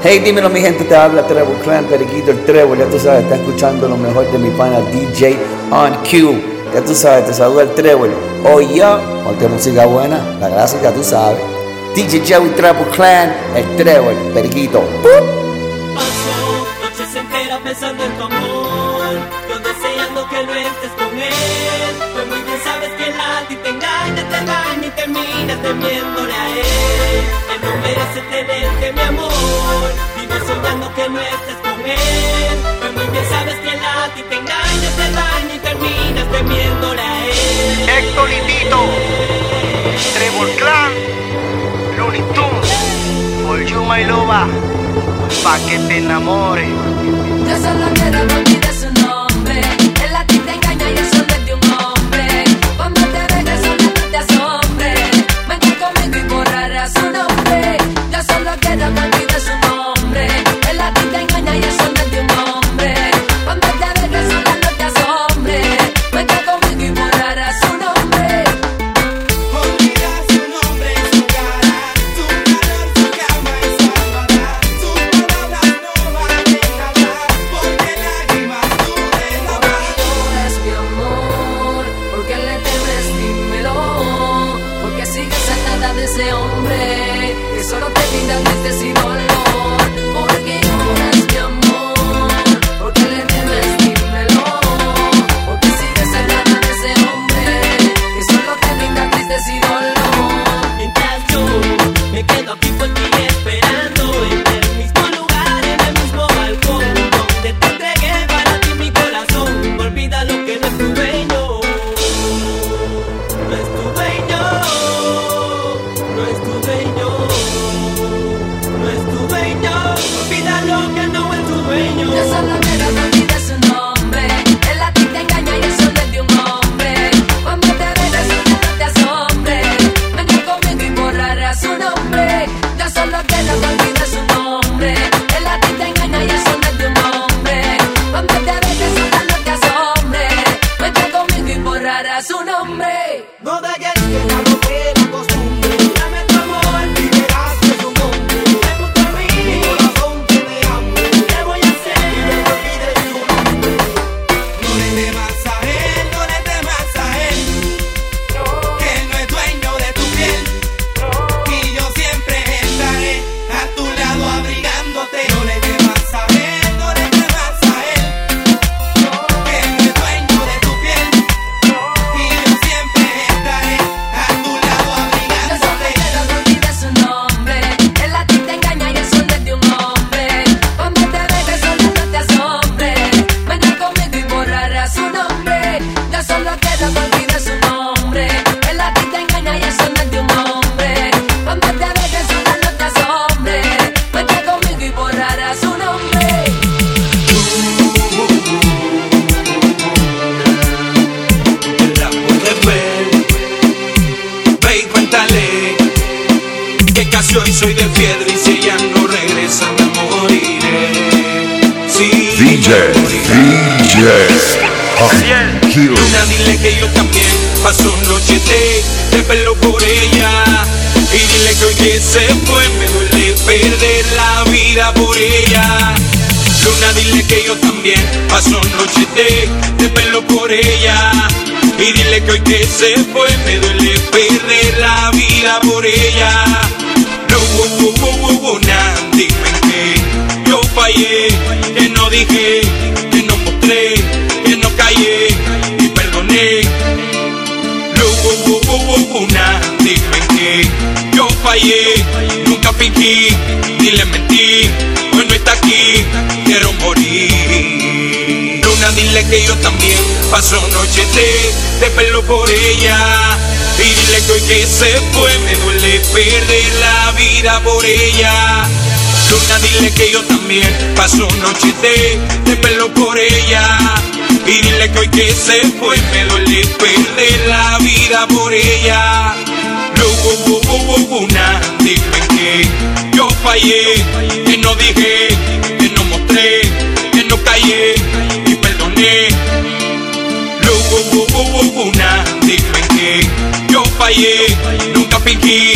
Hey, dímelo mi gente, te habla Trevor Clan, Periquito el Trevor, ya tú sabes, está escuchando lo mejor de mi pana DJ On Q. Ya tú sabes, te saluda el Trevor. Hoy yo, porque música buena, la clásica tú sabes. DJ Joey Trevor Clan, el Trevor, Periquito. Paso noches enteras pensando en tu amor, yo deseando que no estés con él. Pues muy bien sabes que él a ti te engaña, te engaña y terminas él. Merece tenerte, mi amor, vive soñando que no estés con él. Pues muy bien sabes que él a ti te engaña, te engaña y terminas temiéndole a él. Héctor y Tito, Trevor Clan, Looney Tunes, For You My Loba, pa' que te enamores. Yo solo quiero DJ. Luna, dile que yo también paso noche de, pelo por ella. Y dile que hoy que se fue me duele perder la vida por ella. Luna, dile que yo también paso noche de, pelo por ella. Y dile que hoy que se fue me duele perder la vida por ella. No, uh, uh, uh, na, dime que yo fallé, no dije, que no mostré, que no callé y perdoné. Lo, uh, uh, uh, uh, uh, na, dime que yo fallé, nunca fingí, ni le mentí, hoy está aquí, quiero morir. Luna, dile que yo también paso noche de, de pelo por ella. Y dile que hoy que se fue me duele perder la vida por ella. Luna, dile que yo también paso noche de, de pelo por ella. Y dile que hoy que se fue me duele perder la vida por ella. Lo, uh, uh, uh, uh, uh, na, dime que yo fallé, que no dije, que no mostré, que no callé y perdoné. Lo, uh, uh, uh, uh, uh, na, dime que yo fallé, nunca fingí,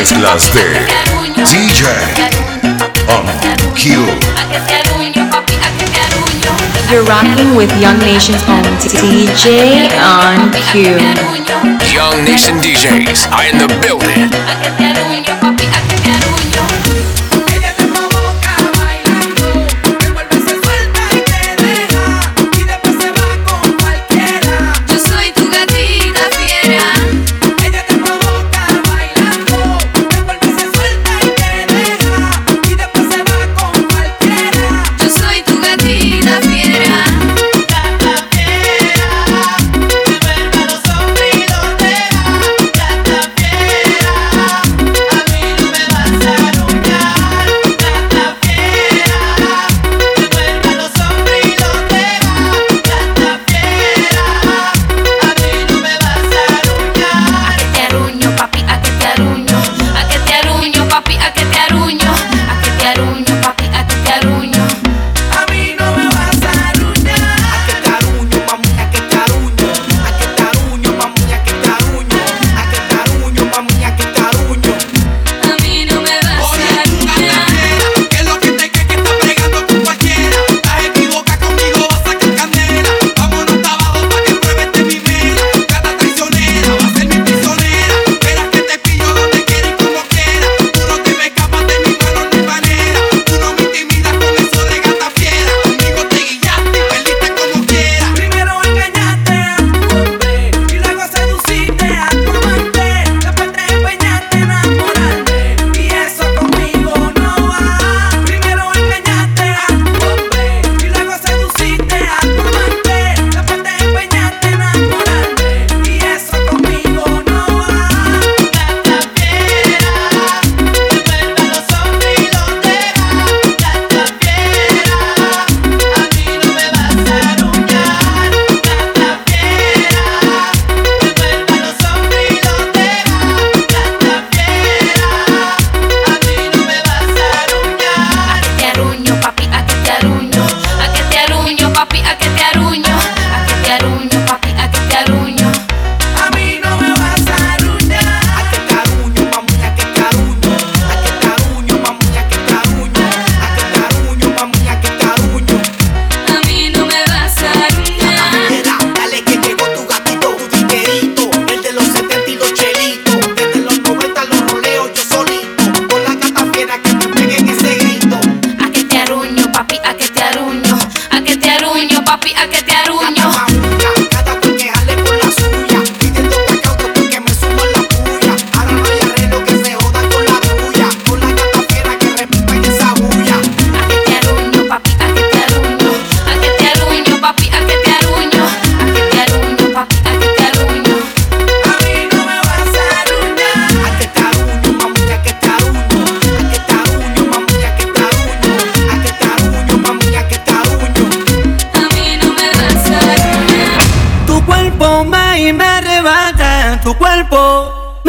mezclas de DJ on Q. You're rocking with Young Nation's own DJ on Q. Young Nation DJs are in the building.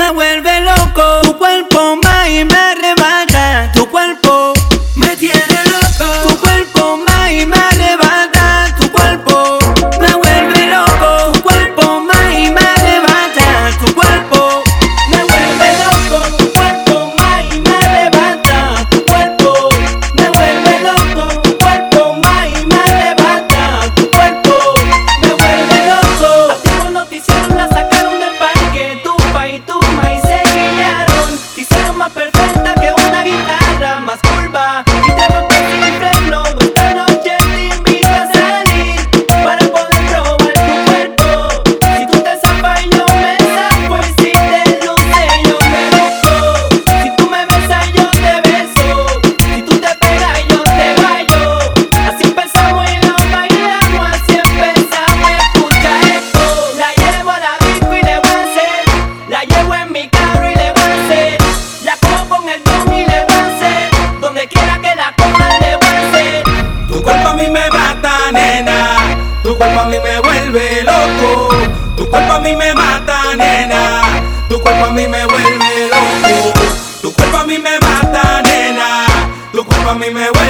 Me vuelve loco tu cuerpo, ma, y me mí me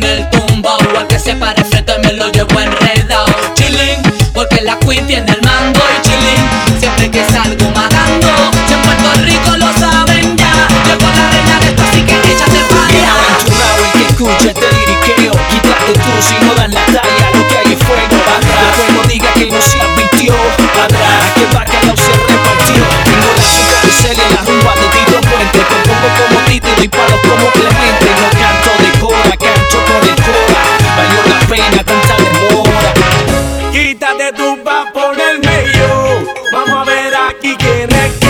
tiene el tumbao. Al que se para enfrente me lo llevo enredado. Chilling, porque la queen tiene el mango. Y chilling, siempre que salgo magando. Si en Puerto Rico lo saben ya. Llevo la reina de esto, así que échate para allá. Aventurado y que escucha este liriqueo. Quítate tú si no dan la talla. Lo que hay es fuego, barra. Después no diga que no se advirtió, barra. Que bacalao se repartió. Tengo la azúcar de celia, la rumba de Tito Puente. Compongo como Tito y disparo como Clemente. in that